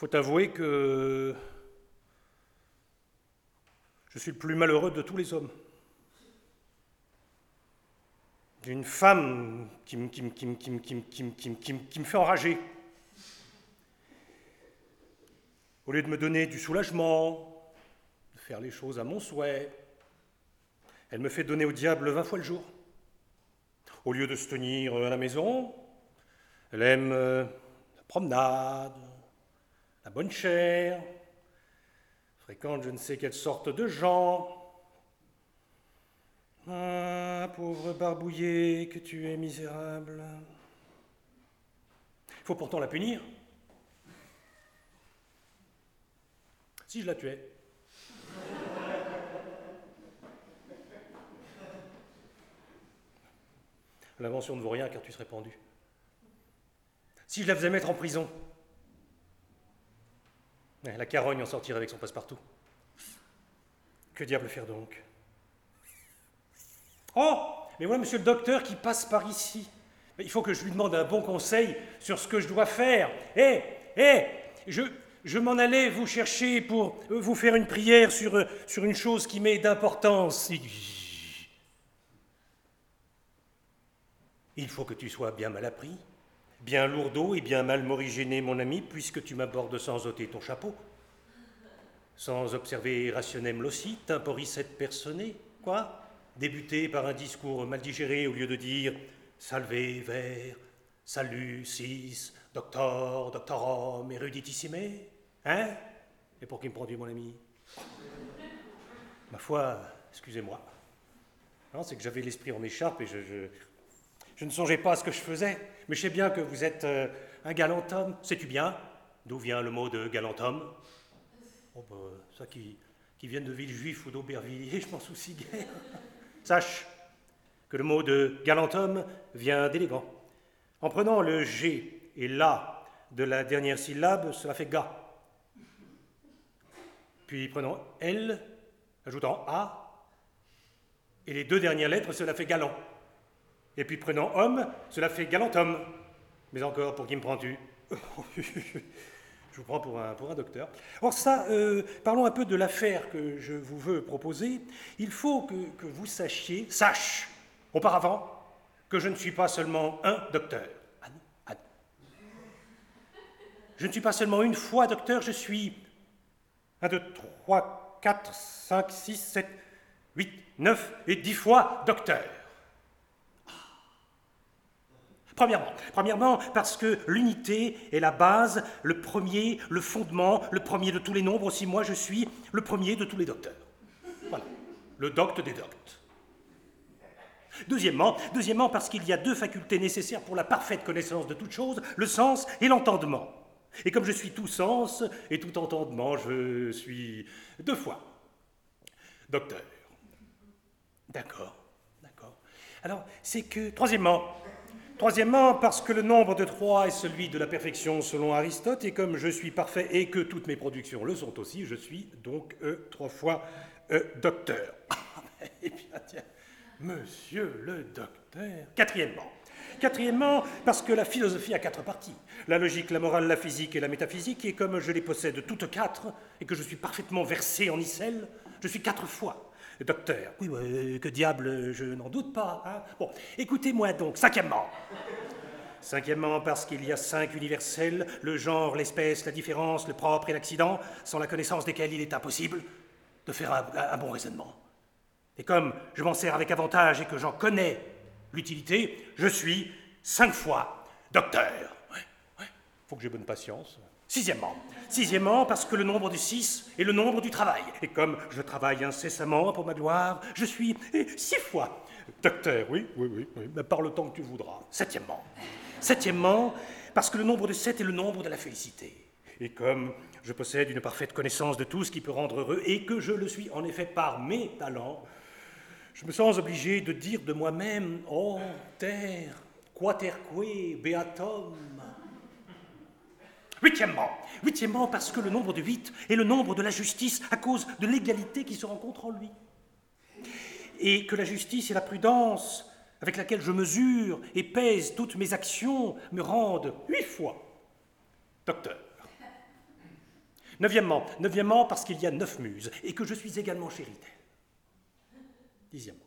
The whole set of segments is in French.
faut avouer que je suis le plus malheureux de tous les hommes. D'une femme qui me fait enrager. Au lieu de me donner du soulagement, de faire les choses à mon souhait, elle me fait donner au diable 20 fois le jour. Au lieu de se tenir à la maison, elle aime la promenade, la bonne chair, fréquente je ne sais quelle sorte de gens. Ah, pauvre barbouillé, que tu es misérable. Il faut pourtant la punir. Si je la tuais. L'invention ne vaut rien car tu serais pendu. Si je la faisais mettre en prison, la carogne en sortirait avec son passe-partout. Que diable faire donc? Oh Mais voilà monsieur le docteur qui passe par ici. Il faut que je lui demande un bon conseil sur ce que je dois faire. Eh Eh Je, je m'en allais vous chercher pour euh, vous faire une prière sur, euh, sur une chose qui m'est d'importance. Il faut que tu sois bien mal appris, bien lourdeau et bien mal morigéné, mon ami, puisque tu m'abordes sans ôter ton chapeau. Sans observer rationem aussi, temporicet personne, quoi? Débuter par un discours mal digéré au lieu de dire salve ver, salut, sis, doctor, doctorum, eruditissime Hein? Et pour qui me prends-tu, mon ami? Ma foi, excusez-moi. C'est que j'avais l'esprit en écharpe et je, je ne songeais pas à ce que je faisais. Mais je sais bien que vous êtes euh, un galant homme. Sais-tu bien d'où vient le mot de galant homme? Oh, bah, ça qui, qui vienne de Villejuif ou d'Aubervilliers, je m'en soucie guère. Sache que le mot de galant homme vient d'élégant. En prenant le G et l'A de la dernière syllabe, cela fait ga. Puis prenons L, ajoutant A, et les deux dernières lettres, cela fait galant. Et puis prenons homme, cela fait galant homme. Mais encore, pour qui me prends-tu Je vous prends pour un, pour un docteur. Or ça, euh, parlons un peu de l'affaire que je vous veux proposer. Il faut que, que vous sachiez, sache, auparavant, que je ne suis pas seulement un docteur. Je ne suis pas seulement une fois docteur, je suis un, deux, trois, quatre, cinq, six, sept, huit, neuf et dix fois docteur. Premièrement, premièrement, parce que l'unité est la base, le premier, le fondement, le premier de tous les nombres. Aussi, moi, je suis le premier de tous les docteurs. Voilà, le docte des doctes. Deuxièmement, deuxièmement, parce qu'il y a deux facultés nécessaires pour la parfaite connaissance de toute chose, le sens et l'entendement. Et comme je suis tout sens et tout entendement, je suis deux fois docteur. D'accord, d'accord. Alors, c'est que, troisièmement, Troisièmement, parce que le nombre de trois est celui de la perfection selon Aristote, et comme je suis parfait et que toutes mes productions le sont aussi, je suis donc euh, trois fois euh, docteur. eh bien, tiens, monsieur le docteur. Quatrièmement, Quatrièmement, parce que la philosophie a quatre parties. La logique, la morale, la physique et la métaphysique, et comme je les possède toutes quatre, et que je suis parfaitement versé en icelle, je suis quatre fois docteur. Oui, ouais, que diable, je n'en doute pas. hein. Bon, écoutez-moi donc. Cinquièmement. Cinquièmement, parce qu'il y a cinq universels, le genre, l'espèce, la différence, le propre et l'accident, sans la connaissance desquels il est impossible de faire un, un bon raisonnement. Et comme je m'en sers avec avantage et que j'en connais l'utilité, je suis cinq fois docteur. Ouais, ouais. Faut que j'ai bonne patience. Sixièmement, sixièmement, parce que le nombre du six est le nombre du travail. Et comme je travaille incessamment pour ma gloire, je suis eh, six fois docteur. Oui, oui, oui, oui, mais par le temps que tu voudras. Septièmement, septièmement, parce que le nombre de sept est le nombre de la félicité. Et comme je possède une parfaite connaissance de tout ce qui peut rendre heureux, et que je le suis en effet par mes talents, je me sens obligé de dire de moi-même, oh, terre, quaterque, beatum. Huitièmement, huitièmement, parce que le nombre de huit est le nombre de la justice à cause de l'égalité qui se rencontre en lui. Et que la justice et la prudence avec laquelle je mesure et pèse toutes mes actions me rendent huit fois docteur. Neuvièmement, neuvièmement parce qu'il y a neuf muses et que je suis également chéri d'elle. Dixièmement.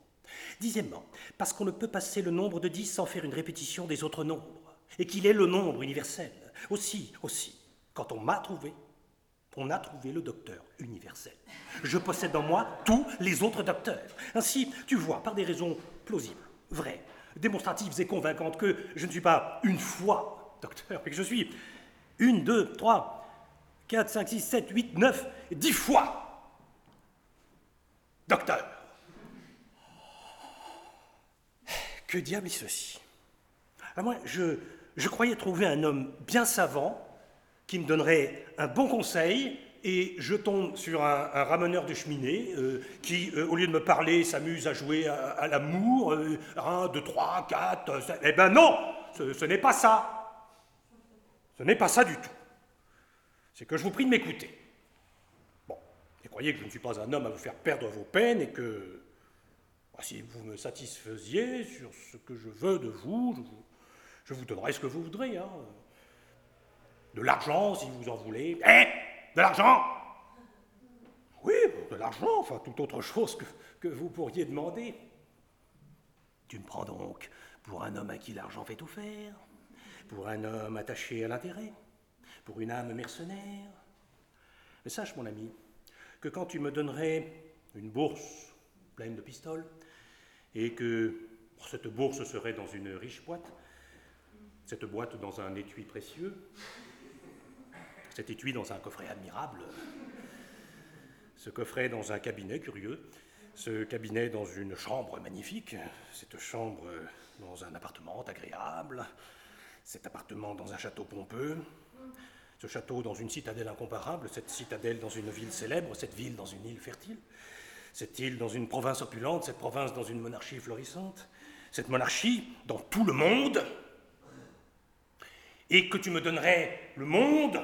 Dixièmement, parce qu'on ne peut passer le nombre de dix sans faire une répétition des autres nombres, et qu'il est le nombre universel. Aussi, aussi, quand on m'a trouvé, on a trouvé le docteur universel. Je possède en moi tous les autres docteurs. Ainsi, tu vois, par des raisons plausibles, vraies, démonstratives et convaincantes, que je ne suis pas une fois docteur, mais que je suis une, deux, trois, quatre, cinq, six, sept, huit, neuf, dix fois docteur. Que diable est ceci? Ah, Moi, je, je croyais trouver un homme bien savant qui me donnerait un bon conseil et je tombe sur un, rameneur de cheminée euh, qui, euh, au lieu de me parler, s'amuse à jouer à, l'amour. Euh, un, deux, trois, quatre. Eh ben non, ce, n'est pas ça. Ce n'est pas ça du tout. C'est que je vous prie de m'écouter. Bon, et croyez que je ne suis pas un homme à vous faire perdre vos peines et que bah, si vous me satisfaisiez sur ce que je veux de vous, je vous, donnerai ce que vous voudrez. Hein. De l'argent, si vous en voulez. Eh De l'argent Oui, de l'argent, enfin, toute autre chose que, que vous pourriez demander. Tu me prends donc pour un homme à qui l'argent fait tout faire, pour un homme attaché à l'intérêt, pour une âme mercenaire. Mais sache, mon ami, que quand tu me donnerais une bourse pleine de pistoles, et que cette bourse serait dans une riche boîte, cette boîte dans un étui précieux, cet étui dans un coffret admirable, ce coffret dans un cabinet curieux, ce cabinet dans une chambre magnifique, cette chambre dans un appartement agréable, cet appartement dans un château pompeux, ce château dans une citadelle incomparable, cette citadelle dans une ville célèbre, cette ville dans une île fertile, cette île dans une province opulente, cette province dans une monarchie florissante, cette monarchie dans tout le monde, et que tu me donnerais le monde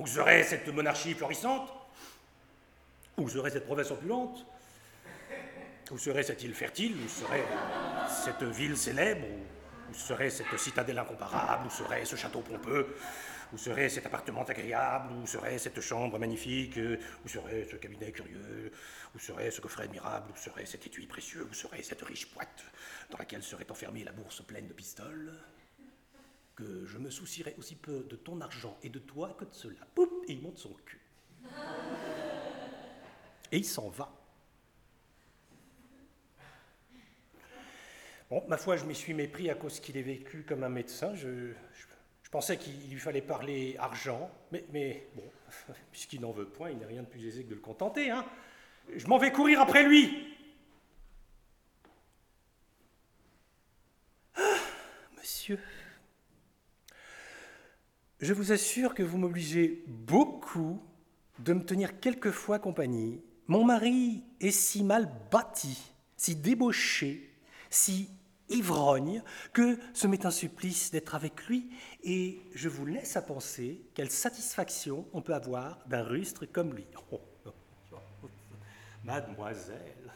où serait cette monarchie florissante Où serait cette province opulente Où serait cette île fertile Où serait cette ville célèbre Où serait cette citadelle incomparable Où serait ce château pompeux Où serait cet appartement agréable Où serait cette chambre magnifique Où serait ce cabinet curieux Où serait ce coffret admirable Où serait cet étui précieux Où serait cette riche boîte dans laquelle serait enfermée la bourse pleine de pistoles je me soucierais aussi peu de ton argent et de toi que de cela. Pouf, et il monte son cul. Et il s'en va. Bon, ma foi, je m'y suis mépris à cause qu'il ait vécu comme un médecin. Je, pensais qu'il lui fallait parler argent, mais, mais bon, puisqu'il n'en veut point, il n'est rien de plus aisé que de le contenter. Hein. Je m'en vais courir après lui. Ah, monsieur. Je vous assure que vous m'obligez beaucoup de me tenir quelquefois compagnie. Mon mari est si mal bâti, si débauché, si ivrogne, que ce m'est un supplice d'être avec lui, et je vous laisse à penser quelle satisfaction on peut avoir d'un rustre comme lui. Oh, oh, oh, mademoiselle,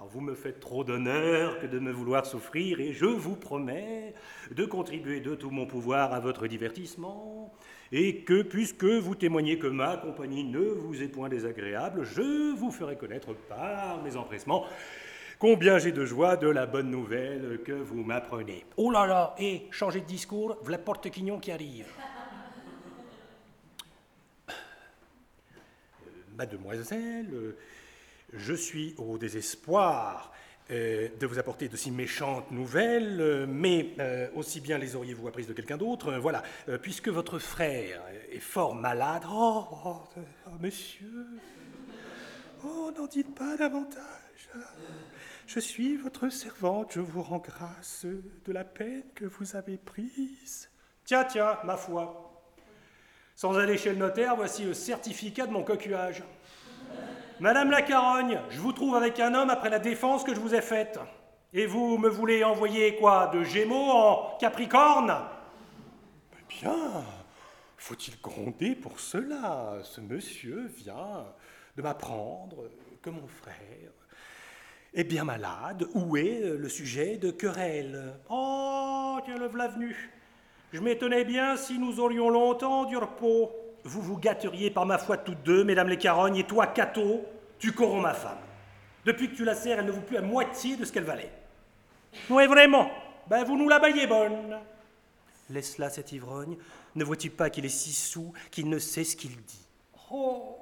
alors vous me faites trop d'honneur que de me vouloir souffrir, et je vous promets de contribuer de tout mon pouvoir à votre divertissement, et que, puisque vous témoignez que ma compagnie ne vous est point désagréable, je vous ferai connaître par mes empressements combien j'ai de joie de la bonne nouvelle que vous m'apprenez. Oh là là, et changez de discours, voilà porte-quignon qui arrive. Euh, mademoiselle, je suis au désespoir euh, de vous apporter de si méchantes nouvelles, euh, mais euh, aussi bien les auriez-vous apprises de quelqu'un d'autre. voilà, puisque votre frère est fort malade. Oh, oh, oh monsieur, oh, n'en dites pas davantage. Je suis votre servante, je vous rends grâce de la peine que vous avez prise. Tiens, tiens, ma foi. Sans aller chez le notaire, voici le certificat de mon cocuage. Madame la Carogne, je vous trouve avec un homme après la défense que je vous ai faite. Et vous me voulez envoyer quoi De Gémeaux en Capricorne? Bien, faut-il gronder pour cela? Ce monsieur vient de m'apprendre que mon frère est bien malade. Où est le sujet de querelle? Oh, tiens, le v'là venu. Je m'étonnais bien si nous aurions longtemps du repos. Vous vous gâteriez par ma foi toutes deux, mesdames les carognes, et toi, Cato, tu corromps ma femme. Depuis que tu la sers, elle ne vaut plus à moitié de ce qu'elle valait. Oui, vraiment. Ben, vous nous la baillez bonne. Laisse là cet ivrogne. Ne vois-tu pas qu'il est si sous qu'il ne sait ce qu'il dit? Oh,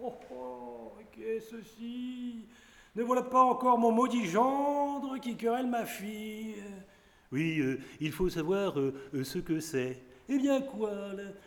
oh, oh, qu'est-ce ceci? Ne voilà pas encore mon maudit gendre qui querelle ma fille Oui, euh, il faut savoir euh, euh, ce que c'est. Eh bien quoi,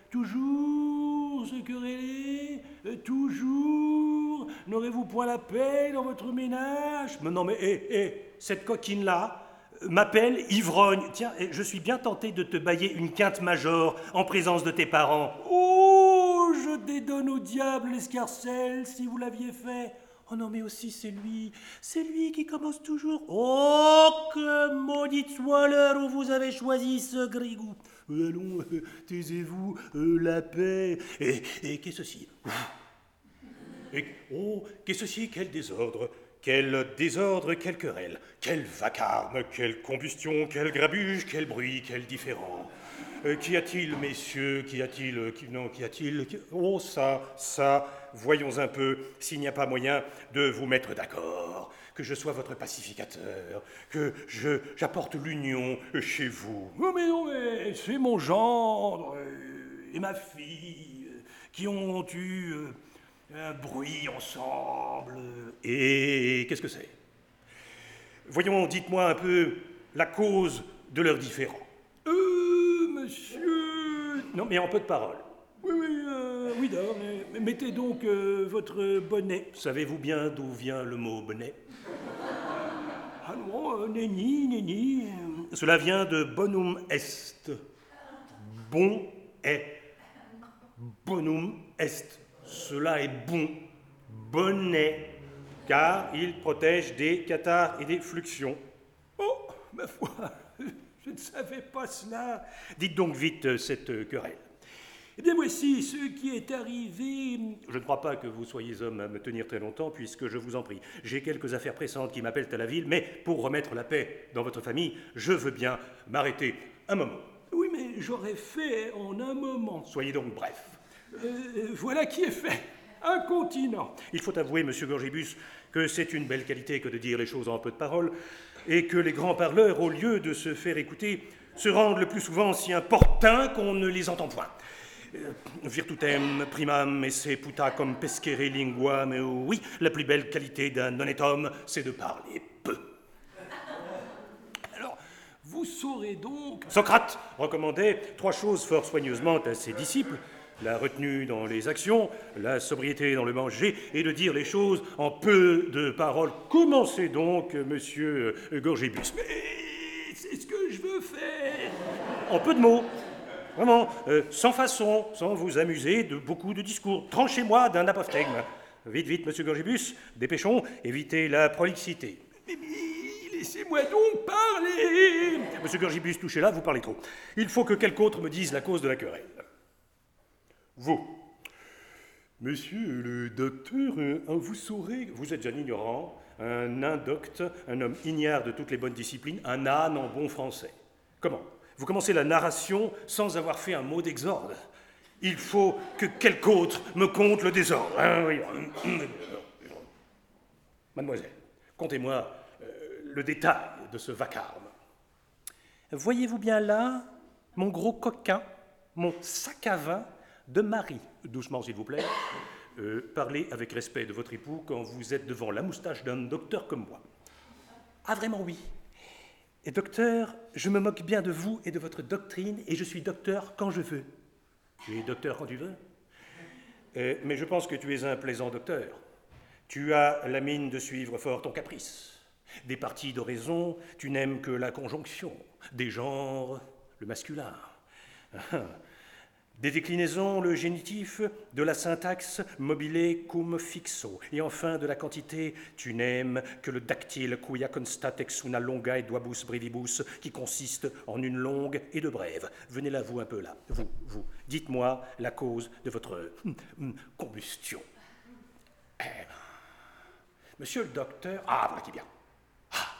Toujours se quereller Toujours N'aurez-vous point la paix dans votre ménage? Mais non, mais hé, hé, cette coquine-là, m'appelle ivrogne. Tiens, je suis bien tenté de te bailler une quinte major en présence de tes parents. Oh, je dédonne au diable l'escarcelle si vous l'aviez fait. Oh non, mais aussi c'est lui, c'est lui qui commence toujours. Oh, que maudite soit l'heure où vous avez choisi ce grigou. Euh, allons, euh, taisez-vous, euh, la paix. Et, qu'est-ce ceci? Oh, qu'est-ce ceci? Quel désordre quel désordre, quelle querelle, quel vacarme, quelle combustion, quel grabuge, quel bruit, quel différent. Euh, qu'y a-t-il, messieurs? Qu'y a-t-il qui, Non, qu'y a-t-il? Oh, ça, ça, voyons un peu. S'il n'y a pas moyen de vous mettre d'accord, que je sois votre pacificateur, que je, j'apporte l'union chez vous. Non, mais non, mais c'est mon gendre euh, et ma fille euh, qui ont eu un bruit ensemble. Et qu'est-ce que c'est? Voyons, dites-moi un peu la cause de leur différend. Euh, monsieur. Non, mais en peu de parole. Oui, oui, euh, oui, mais mettez donc euh, votre bonnet. Savez-vous bien d'où vient le mot bonnet? Ah non, euh, nenni, nenni. Cela vient de bonum est. Bon est. Bonum est. Cela est bon, bonnet, car il protège des cathars et des fluxions. Oh, ma foi, je ne savais pas cela. Dites donc vite euh, cette euh, querelle. Eh bien, voici ce qui est arrivé. Je ne crois pas que vous soyez homme à me tenir très longtemps, puisque je vous en prie. J'ai quelques affaires pressantes qui m'appellent à la ville, mais pour remettre la paix dans votre famille, je veux bien m'arrêter un moment. Oui, mais j'aurais fait en un moment. Soyez donc bref. Euh, voilà qui est fait. Incontinent. Il faut avouer, monsieur Gorgibus, que c'est une belle qualité que de dire les choses en peu de paroles, et que les grands parleurs, au lieu de se faire écouter, se rendent le plus souvent si importuns qu'on ne les entend point. Euh, virtutem primam esse puta comme pescere lingua, mais oui, la plus belle qualité d'un honnête homme, c'est de parler peu. Alors, vous saurez donc. Socrate recommandait trois choses fort soigneusement à ses disciples la retenue dans les actions, la sobriété dans le manger, et de dire les choses en peu de paroles. Commencez donc, monsieur Gorgibus. Mais c'est ce que je veux faire. En peu de mots. Vraiment, euh, sans façon, sans vous amuser de beaucoup de discours. Tranchez-moi d'un apophthegme. Vite, vite, monsieur Gorgibus, dépêchons, évitez la prolixité. Mais, laissez-moi donc parler Monsieur Gorgibus, touchez là, vous parlez trop. Il faut que quelque autre me dise la cause de la querelle. Vous. Monsieur le docteur, euh, vous saurez, vous êtes un ignorant, un indocte, un homme ignare de toutes les bonnes disciplines, un âne en bon français. Comment? Vous commencez la narration sans avoir fait un mot d'exorde. Il faut que quelque autre me conte le désordre. Hein, Mademoiselle, contez-moi euh, le détail de ce vacarme. Voyez-vous bien là mon gros coquin, mon sac à vin de Marie, doucement s'il vous plaît, euh, parlez avec respect de votre époux quand vous êtes devant la moustache d'un docteur comme moi. Ah vraiment oui. Et docteur, je me moque bien de vous et de votre doctrine, et je suis docteur quand je veux. Tu es docteur quand tu veux euh, Mais je pense que tu es un plaisant docteur. Tu as la mine de suivre fort ton caprice. Des parties d'oraison, tu n'aimes que la conjonction. Des genres, le masculin. Des déclinaisons, le génitif, de la syntaxe mobile cum fixo, et enfin de la quantité, tu n'aimes que le dactyle quia constat ex una longa et duabus brevibus, qui consiste en une longue et de brève. Venez là, vous, un peu là, vous, vous, dites-moi la cause de votre combustion. Eh ben, monsieur le docteur, ah, voilà qui bien. Ah,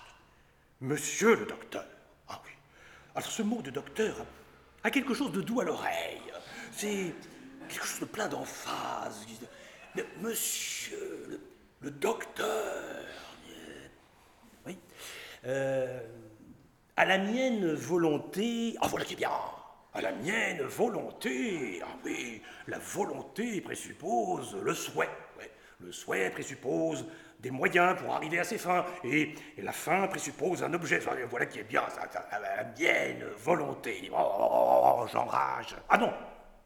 monsieur le docteur, ah oui. Alors ce mot de docteur a quelque chose de doux à l'oreille. C'est. quelque chose de plein d'emphase. Monsieur le, docteur. Oui. Euh, à la mienne volonté. Ah, voilà qui est bien À la mienne volonté Ah oui, la volonté présuppose le souhait. Le souhait présuppose des moyens pour arriver à ses fins, et, la fin présuppose un objet. Voilà qui est bien, ça, la mienne volonté. Oh, oh, oh, oh j'enrage. Ah non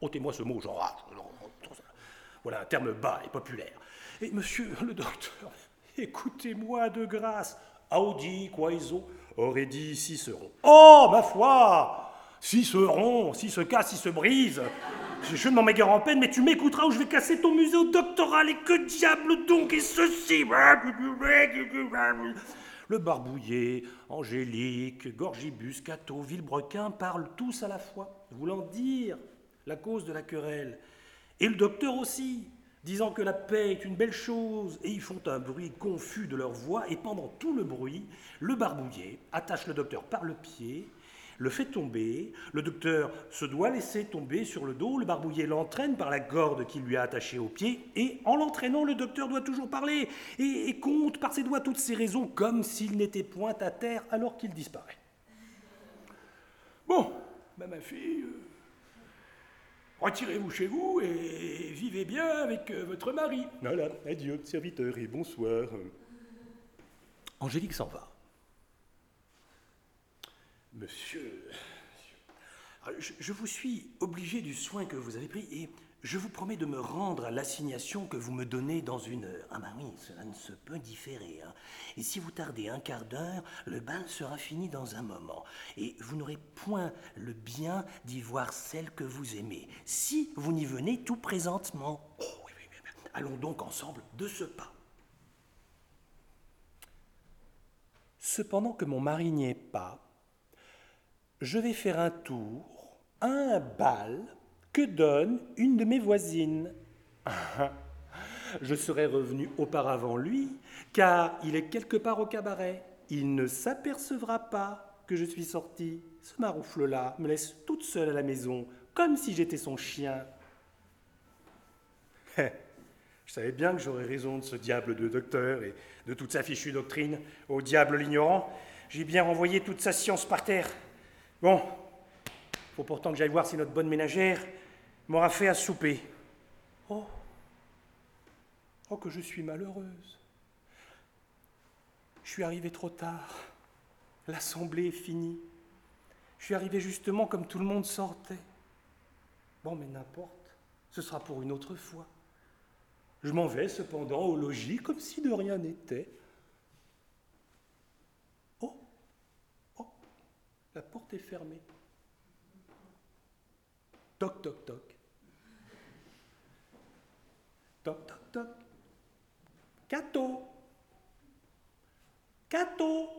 Ôtez-moi ce mot, j'enrage. Voilà un terme bas et populaire. Et monsieur le docteur, écoutez-moi de grâce. Audi quaiso aurait dit Cicéron. Oh, ma foi Cicéron, si se casse, si se brise. Je ne m'en m'égare en peine, mais tu m'écouteras ou je vais casser ton musée doctoral. Et que diable donc est ceci Le Barbouillet, Angélique, Gorgibus, Cato, Villebrequin parlent tous à la fois, voulant dire la cause de la querelle. Et le docteur aussi disant que la paix est une belle chose, et ils font un bruit confus de leur voix, et pendant tout le bruit, le barbouillet attache le docteur par le pied, le fait tomber, le docteur se doit laisser tomber sur le dos, le barbouillet l'entraîne par la corde qu'il lui a attachée au pied, et en l'entraînant, le docteur doit toujours parler, et, compte par ses doigts toutes ses raisons, comme s'il n'était point à terre alors qu'il disparaît. Bon, bah, ma fille, euh, Retirez-vous chez vous et vivez bien avec euh, votre mari. Voilà, adieu, serviteur, et bonsoir. Angélique s'en va. Monsieur, je, vous suis obligé du soin que vous avez pris et je vous promets de me rendre à l'assignation que vous me donnez dans une heure. Ah ben oui, cela ne se peut différer. Hein. Et si vous tardez un quart d'heure, le bal sera fini dans un moment. Et vous n'aurez point le bien d'y voir celle que vous aimez. Si vous n'y venez tout présentement. Oh. Allons donc ensemble de ce pas. Cependant que mon mari n'y est pas, je vais faire un tour à un bal que donne une de mes voisines. Je serais revenu auparavant lui, car il est quelque part au cabaret. Il ne s'apercevra pas que je suis sorti. Ce maroufle-là me laisse toute seule à la maison, comme si j'étais son chien. Je savais bien que j'aurais raison de ce diable de docteur et de toute sa fichue doctrine. Au diable l'ignorant, j'ai bien renvoyé toute sa science par terre. Bon, faut pourtant que j'aille voir si notre bonne ménagère m'aura fait à souper. Oh, oh que je suis malheureuse. Je suis arrivée trop tard. L'assemblée est finie. Je suis arrivée justement comme tout le monde sortait. Bon, mais n'importe, ce sera pour une autre fois. Je m'en vais cependant au logis comme si de rien n'était. Oh, oh, la porte est fermée. Toc, toc, toc. Toc, toc, toc. Cato. Cato.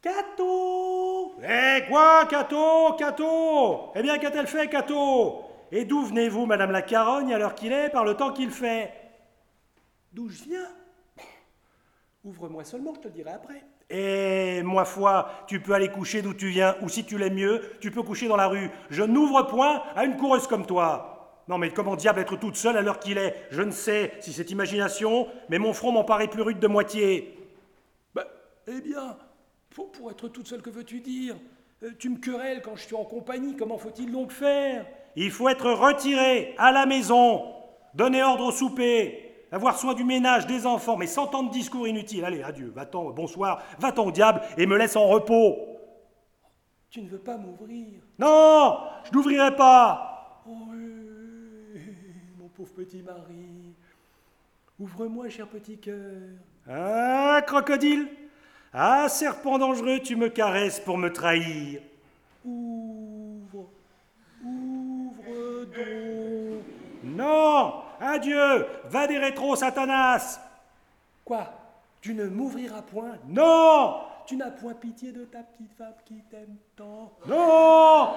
Cato. Eh quoi, Cato, Cato Eh bien, qu'a-t-elle fait, Cato Et d'où venez-vous, Madame la Carogne, à l'heure qu'il est, par le temps qu'il fait? D'où je viens? Ouvre-moi seulement, je te dirai après. Eh, moi foi, tu peux aller coucher d'où tu viens, ou si tu l'aimes mieux, tu peux coucher dans la rue. Je n'ouvre point à une coureuse comme toi. Non, mais comment diable être toute seule à l'heure qu'il est? Je ne sais si c'est imagination, mais mon front m'en paraît plus rude de moitié. Ben, eh bien, pour, pour être toute seule, que veux-tu dire? Euh, Tu me querelles quand je suis en compagnie, comment faut-il donc faire? Il faut être retiré à la maison, donner ordre au souper, avoir soin du ménage, des enfants, mais sans tant de discours inutiles. Allez, adieu, va-t'en, bonsoir, va-t'en au diable et me laisse en repos. Tu ne veux pas m'ouvrir? Non, je n'ouvrirai pas. Oh, pauvre petit mari. Ouvre-moi, cher petit cœur. Ah, crocodile? Ah, serpent dangereux, tu me caresses pour me trahir. Ouvre, ouvre donc. Non Adieu Va des rétros, Satanas Quoi? Tu ne m'ouvriras point? Non Tu n'as point pitié de ta petite femme qui t'aime tant? Non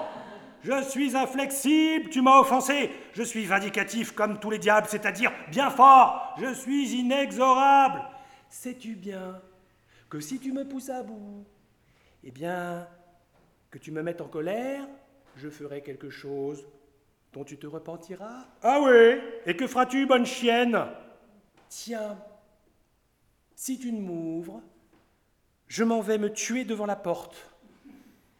je suis inflexible, tu m'as offensé. Je suis vindicatif comme tous les diables, c'est-à-dire bien fort. Je suis inexorable. Sais-tu bien que si tu me pousses à bout, eh bien, que tu me mettes en colère, je ferai quelque chose dont tu te repentiras Ah oui Et que feras-tu, bonne chienne? Tiens, si tu ne m'ouvres, je m'en vais me tuer devant la porte.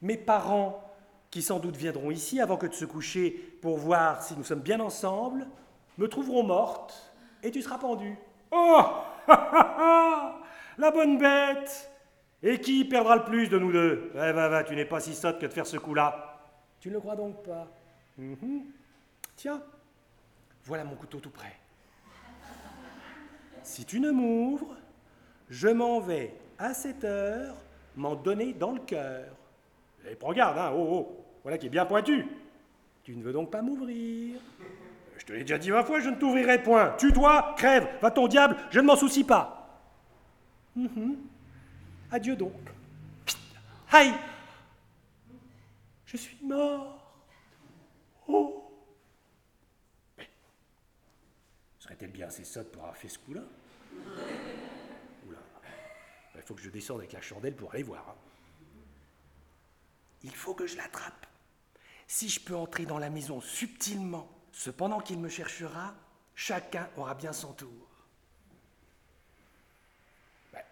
Mes parents, qui sans doute viendront ici avant que de se coucher pour voir si nous sommes bien ensemble, me trouveront morte et tu seras pendue. Oh La bonne bête Et qui perdra le plus de nous deux? Va, va, va, tu n'es pas si sotte que de faire ce coup-là. Tu ne le crois donc pas? Mhm. Tiens, voilà mon couteau tout prêt. Si tu ne m'ouvres, je m'en vais à cette heure m'en donner dans le cœur. Et prends garde, hein, oh, oh, voilà qui est bien pointu. Tu ne veux donc pas m'ouvrir? Je te l'ai déjà dit vingt fois, je ne t'ouvrirai point. Tue-toi, crève, va ton diable, je ne m'en soucie pas. Mhm. Adieu donc. Aïe Je suis mort. Oh Mais, Serait-elle bien assez sotte pour avoir fait ce coup-là Oula. Il faut que je descende avec la chandelle pour aller voir. hein. Il faut que je l'attrape. Si je peux entrer dans la maison subtilement, cependant qu'il me cherchera, chacun aura bien son tour. Ben,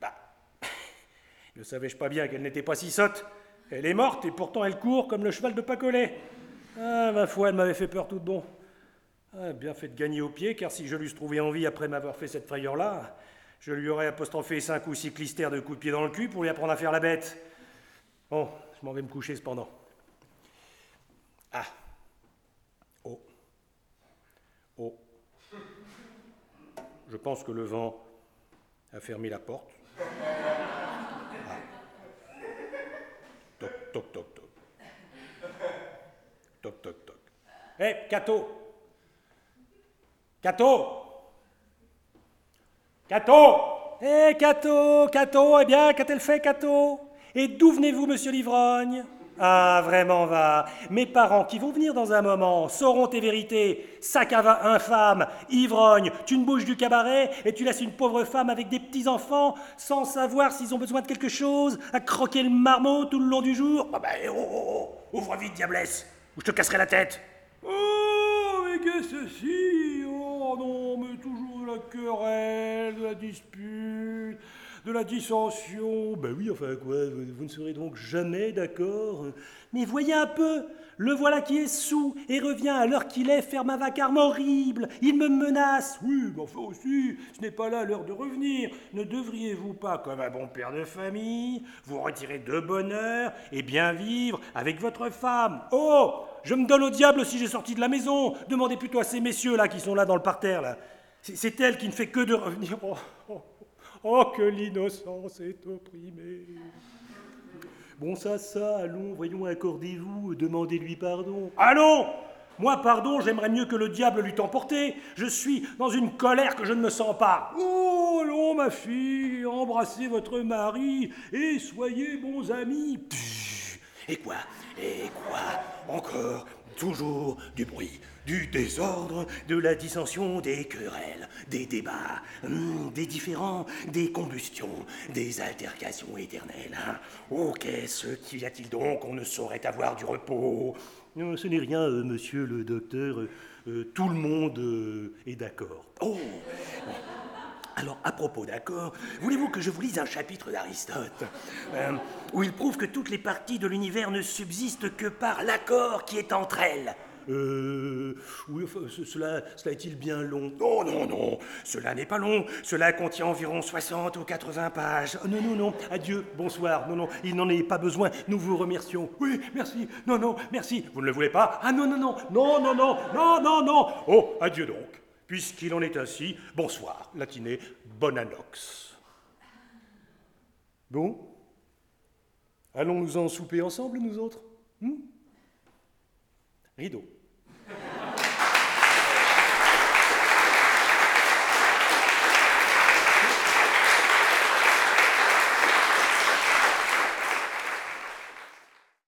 bah, ne savais-je pas bien qu'elle n'était pas si sotte? Elle est morte et pourtant elle court comme le cheval de Pacolet. Ah, ma foi, elle m'avait fait peur tout de bon. Ah, bien fait de gagner au pied, car si je l'eusse trouvé en vie après m'avoir fait cette frayeur-là, je lui aurais apostrophé cinq ou six clistères de coups de pied dans le cul pour lui apprendre à faire la bête. Bon, je m'en vais me coucher cependant. Ah. Oh. Oh. Je pense que le vent a fermé la porte. Ah. Toc, toc, toc, toc. Toc, toc, toc. Hé, Cato Cato Cato Hé, Cato Cato Eh bien, qu'a-t-elle fait, Cato Et d'où venez-vous, monsieur l'ivrogne? Ah, vraiment, va. Mes parents, qui vont venir dans un moment, sauront tes vérités. Sac à vin infâme, ivrogne, tu ne bouges du cabaret et tu laisses une pauvre femme avec des petits-enfants sans savoir s'ils ont besoin de quelque chose, à croquer le marmot tout le long du jour. Ah ben, oh, oh, oh, ouvre vite, diablesse, ou je te casserai la tête. Oh, mais qu'est-ce que ceci toujours de la querelle, de la dispute, de la dissension. Ben oui, enfin quoi, vous, ne serez donc jamais d'accord Mais voyez un peu, le voilà qui est sous et revient à l'heure qu'il est faire un vacarme horrible. Il me menace. Oui, mais enfin aussi, ce n'est pas là l'heure de revenir. Ne devriez-vous pas, comme un bon père de famille, vous retirer de bonne heure et bien vivre avec votre femme? Oh Je me donne au diable si j'ai sorti de la maison. Demandez plutôt à ces messieurs-là qui sont là dans le parterre. là. C'est- elle qui ne fait que de revenir. Oh, oh, oh, que l'innocence est opprimée. Bon, ça, ça, allons, voyons, accordez-vous, demandez-lui pardon. Allons Moi, pardon, j'aimerais mieux que le diable l'eût emporté. Je suis dans une colère que je ne me sens pas. Oh non, ma fille, embrassez votre mari et soyez bons amis. Et quoi? Et quoi? Encore Toujours du bruit, du désordre, de la dissension, des querelles, des débats, hum, des différends, des combustions, des altercations éternelles. hein. Oh, qu'est-ce qu'il y a-t-il donc On ne saurait avoir du repos? Non, ce n'est rien, euh, monsieur le docteur. euh, euh, tout le monde euh, est d'accord. Oh alors, à propos d'accord, voulez-vous que je vous lise un chapitre d'Aristote euh, où il prouve que toutes les parties de l'univers ne subsistent que par l'accord qui est entre elles euh, oui, cela, est-il bien long Non, non, non, cela n'est pas long. Cela contient environ 60 ou 80 pages. Oh, non, non, non, adieu, bonsoir. Non, non, il n'en est pas besoin. Nous vous remercions. Oui, merci. Non, non, merci. Vous ne le voulez pas Ah, non, non, non, non, non, non, non, non, non. Oh, adieu donc. Puisqu'il en est ainsi, bonsoir, latiné, bonanox. Bon Allons-nous en souper ensemble, nous autres? Hmm? Rideau.